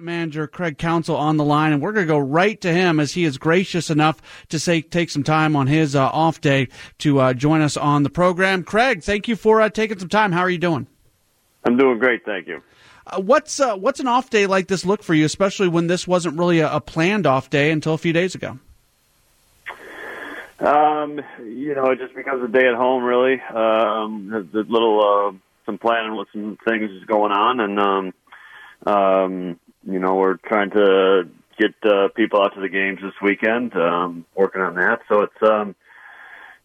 Manager Craig Counsell on the line, and we're going to go right to him as he is gracious enough to say take some time on his uh, off day to uh, join us on the program. Craig, thank you for uh, taking some time. How are you doing? I'm doing great, thank you. Uh, what's uh, what's an off day like this look for you, especially when this wasn't really a, a planned off day until a few days ago? Um, you know, it just becomes a day at home, really. Um, the little uh, some planning with some things going on, and um, um, you know, we're trying to get uh, people out to the games this weekend, um, working on that. So it's, um,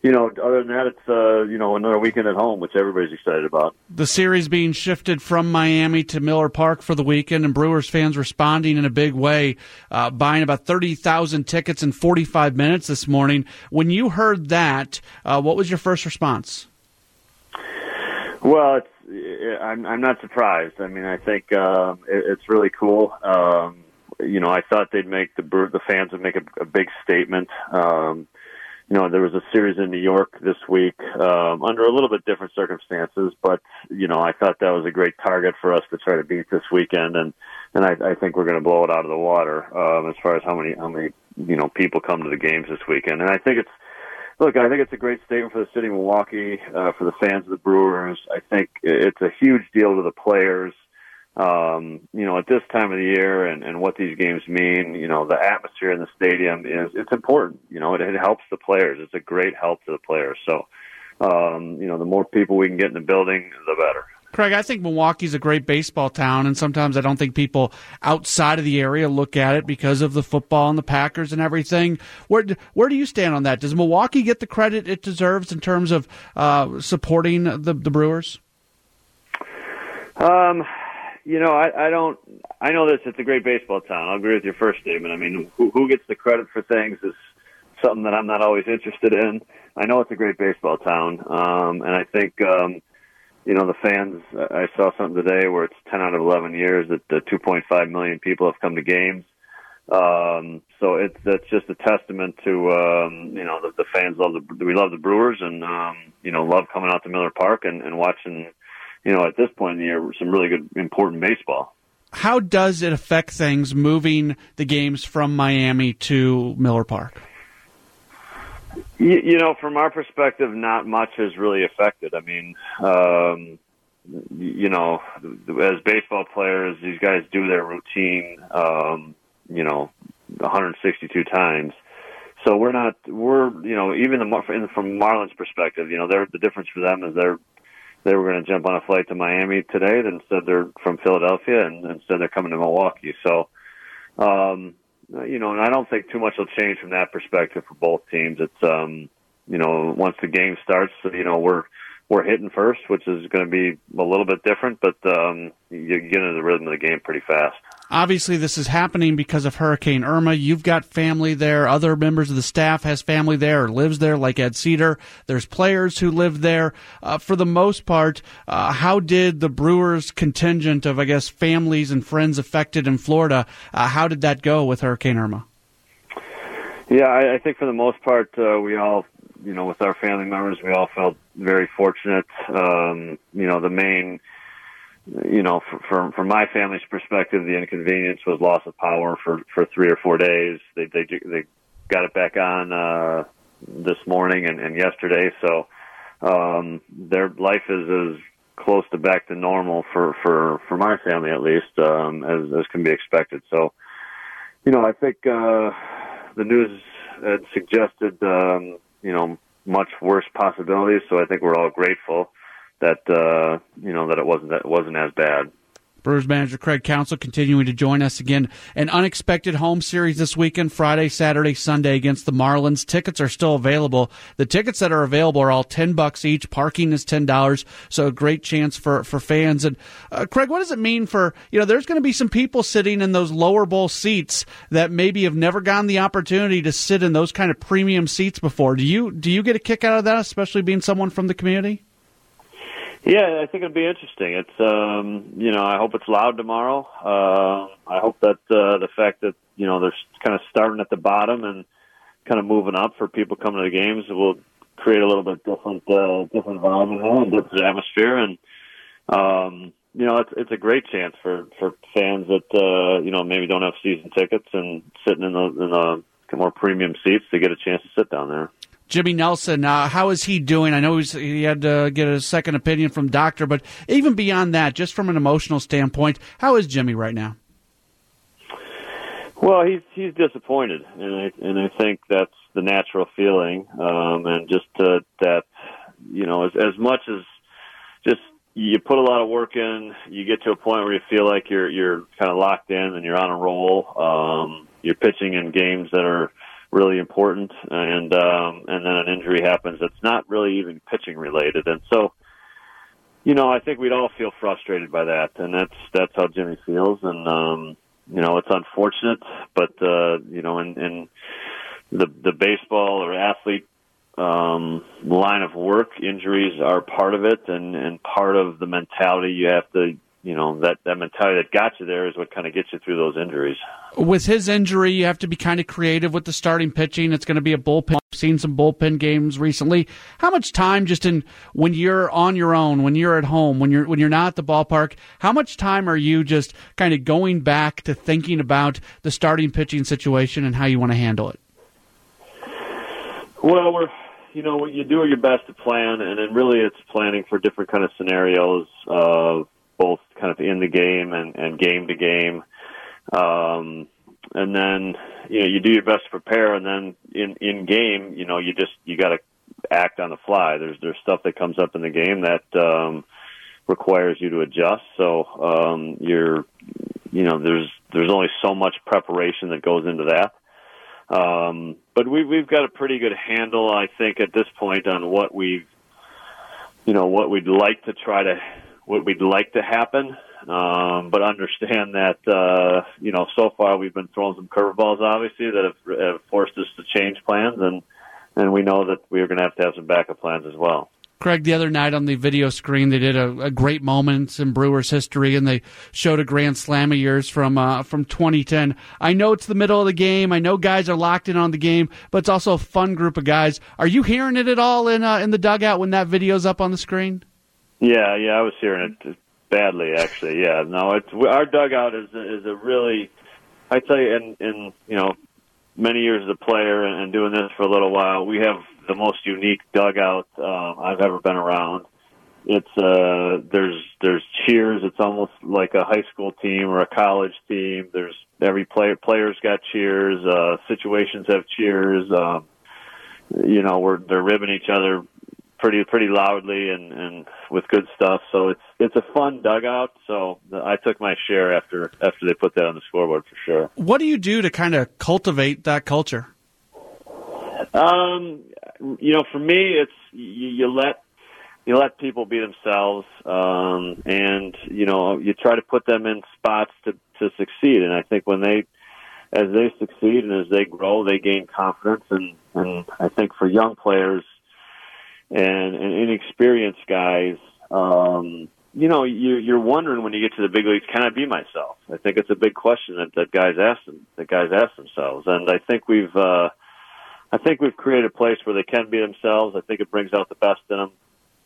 you know, other than that, it's uh, you know another weekend at home, which everybody's excited about. The series being shifted from Miami to Miller Park for the weekend, and Brewers fans responding in a big way, uh, buying about thirty thousand tickets in forty five minutes this morning. When you heard that, uh, what was your first response? Well, it's I'm I'm not surprised. I mean, I think um, it, it's really cool. Um, you know, I thought they'd make the the fans would make a, a big statement. Um, you know, there was a series in New York this week um, under a little bit different circumstances, but you know, I thought that was a great target for us to try to beat this weekend, and and I, I think we're going to blow it out of the water um, as far as how many how many you know people come to the games this weekend, and I think it's look, I think it's a great statement for the city of Milwaukee, uh, for the fans of the Brewers. I think it's a huge deal to the players. Um, you know, at this time of the year and, and what these games mean, you know, the atmosphere in the stadium is, it's important. You know, it, it helps the players. It's a great help to the players. So, um, you know, the more people we can get in the building, the better. Craig, I think Milwaukee's a great baseball town, and sometimes I don't think people outside of the area look at it because of the football and the Packers and everything. Where where do you stand on that? Does Milwaukee get the credit it deserves in terms of uh, supporting the the Brewers? Um, you know, I, I don't. I know this. It's a great baseball town. I'll agree with your first statement. I mean, who, who gets the credit for things is something that I'm not always interested in. I know it's a great baseball town, um, and I think. Um, you know, the fans, I saw something today where it's 10 out of 11 years that the 2.5 million people have come to games. Um, so it's, that's just a testament to, um, you know, the, the fans love the, we love the Brewers and, um, you know, love coming out to Miller Park and, and watching, you know, at this point in the year, some really good, important baseball. How does it affect things moving the games from Miami to Miller Park? You, you know, from our perspective, not much has really affected. I mean, um, you know, as baseball players, these guys do their routine, um, you know, 162 times. So we're not, we're, you know, even the, from Marlins perspective, you know, they're, the difference for them is they're, they were going to jump on a flight to Miami today. Then instead they're from Philadelphia and instead they're coming to Milwaukee. So, um, you know, and I don't think too much will change from that perspective for both teams. It's, um, you know, once the game starts, you know, we're we're hitting first, which is going to be a little bit different, but um, you get into the rhythm of the game pretty fast. Obviously, this is happening because of Hurricane Irma. You've got family there. Other members of the staff has family there or lives there, like Ed Sedar. There's players who live there. Uh, for the most part, uh, how did the Brewers contingent of, I guess, families and friends affected in Florida? Uh, how did that go with Hurricane Irma? Yeah, I, I think for the most part, uh, we all you know, with our family members, we all felt very fortunate. Um, you know, the main, you know, from from my family's perspective, the inconvenience was loss of power for for three or four days. They they they got it back on uh, this morning and, and yesterday, so um, their life is as close to back to normal for for for my family at least um, as as can be expected. So, you know, I think uh, the news had suggested um, you know, much worse possibilities. So I think we're all grateful that uh, you know that it wasn't that it wasn't as bad. Brewers manager Craig Counsell continuing to join us again. An unexpected home series this weekend, Friday, Saturday, Sunday against the Marlins. Tickets are still available. The tickets that are available are all ten bucks each. Parking is ten dollars, so a great chance for for fans. And uh, Craig, what does it mean for you know? There's going to be some people sitting in those lower bowl seats that maybe have never gotten the opportunity to sit in those kind of premium seats before. Do you do you get a kick out of that, especially being someone from the community? Yeah, I think it'll be interesting. It's um, you know, I hope it's loud tomorrow. Uh, I hope that uh, the fact that you know they're kind of starting at the bottom and kind of moving up for people coming to the games will create a little bit different uh, different vibe and different atmosphere. And um, you know, it's it's a great chance for for fans that uh, you know maybe don't have season tickets and sitting in the in the more premium seats to get a chance to sit down there. Jimmy Nelson, uh, how is he doing? I know he's he had to get a second opinion from doctor, but even beyond that, just from an emotional standpoint, how is Jimmy right now? Well, he's he's disappointed, and I and I think that's the natural feeling, um, and just to, that you know, as as much as just you put a lot of work in, you get to a point where you feel like you're you're kind of locked in and you're on a roll. Um, you're pitching in games that are really important, and um, and then an injury happens that's not really even pitching related, and so you know I think we'd all feel frustrated by that, and that's that's how Jimmy feels, and um, you know it's unfortunate, but uh, you know in, in the the baseball or athlete um, line of work, injuries are part of it, and and part of the mentality you have to you know that that mentality that got you there is what kind of gets you through those injuries. With his injury, you have to be kind of creative with the starting pitching. It's going to be a bullpen. I've seen some bullpen games recently. How much time just in when you're on your own, when you're at home, when you're when you're not at the ballpark? How much time are you just kind of going back to thinking about the starting pitching situation and how you want to handle it? Well, we're you know you do your best to plan, and then really it's planning for different kind of scenarios. Uh, both kind of in the game and, and game to game. Um, and then you know you do your best to prepare, and then in in game, you know you just you got to act on the fly. There's there's stuff that comes up in the game that um, requires you to adjust. So um, you're you know there's there's only so much preparation that goes into that. Um, but we, we've got a pretty good handle, I think, at this point on what we've, you know, what we'd like to try to what we'd like to happen. Um, but understand that uh, you know so far we've been throwing some curveballs, obviously that have, have forced us to change plans, and and we know that we're going to have to have some backup plans as well. Craig, the other night on the video screen, they did a, a, great moment in Brewers history, and they showed a grand slam of yours from uh, from 2010. I know it's the middle of the game. I know guys are locked in on the game, but it's also a fun group of guys. Are you hearing it at all in uh, in the dugout when that video's up on the screen? Yeah, yeah, I was hearing it badly actually. Yeah, no, it's our dugout is is a really, I tell you, in in you know, many years as a player and, and doing this for a little while, we have the most unique dugout uh, I've ever been around. It's uh, there's there's cheers. It's almost like a high school team or a college team. There's every player players got cheers. Uh, situations have cheers. Um, you know, we're they're ribbing each other pretty pretty loudly and and with good stuff. So it's it's a fun dugout. So I took my share after after they put that on the scoreboard for sure. What do you do to kind of cultivate that culture? Um, you know, for me, it's you, you let you let people be themselves, um, and you know, you try to put them in spots to to succeed. And I think when they as they succeed and as they grow, they gain confidence. And, and I think for young players, and, and inexperienced guys, um, you know, you, you're wondering when you get to the big leagues, can I be myself? I think it's a big question that, that guys ask them, that guys ask themselves, and I think we've, uh, I think we've created a place where they can be themselves. I think it brings out the best in them,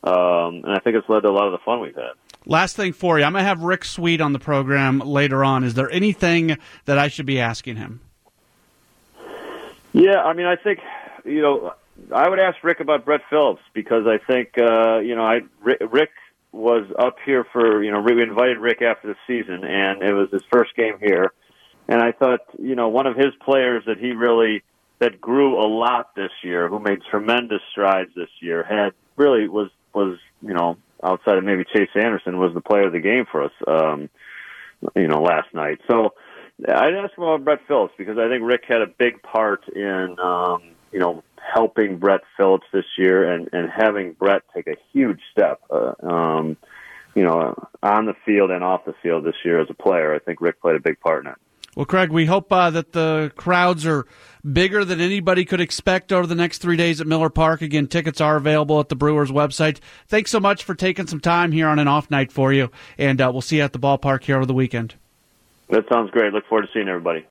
um, and I think it's led to a lot of the fun we've had. Last thing for you, I'm gonna have Rick Sweet on the program later on. Is there anything that I should be asking him? Yeah, I mean, I think you know I would ask Rick about Brett Phillips because I think uh, you know I Rick was up here for you know we invited Rick after the season and it was his first game here, and I thought you know one of his players that he really that grew a lot this year, who made tremendous strides this year, had really was was you know outside of maybe Chase Anderson was the player of the game for us, um, you know last night. So I'd ask him about Brett Phillips because I think Rick had a big part in um, you know helping Brett Phillips this year and, and having Brett take a huge step, uh, um, you know, on the field and off the field this year as a player. I think Rick played a big part in it. Well, Craig, we hope uh, that the crowds are bigger than anybody could expect over the next three days at Miller Park. Again, tickets are available at the Brewers website. Thanks so much for taking some time here on an off night for you, and uh, we'll see you at the ballpark here over the weekend. That sounds great. Look forward to seeing everybody.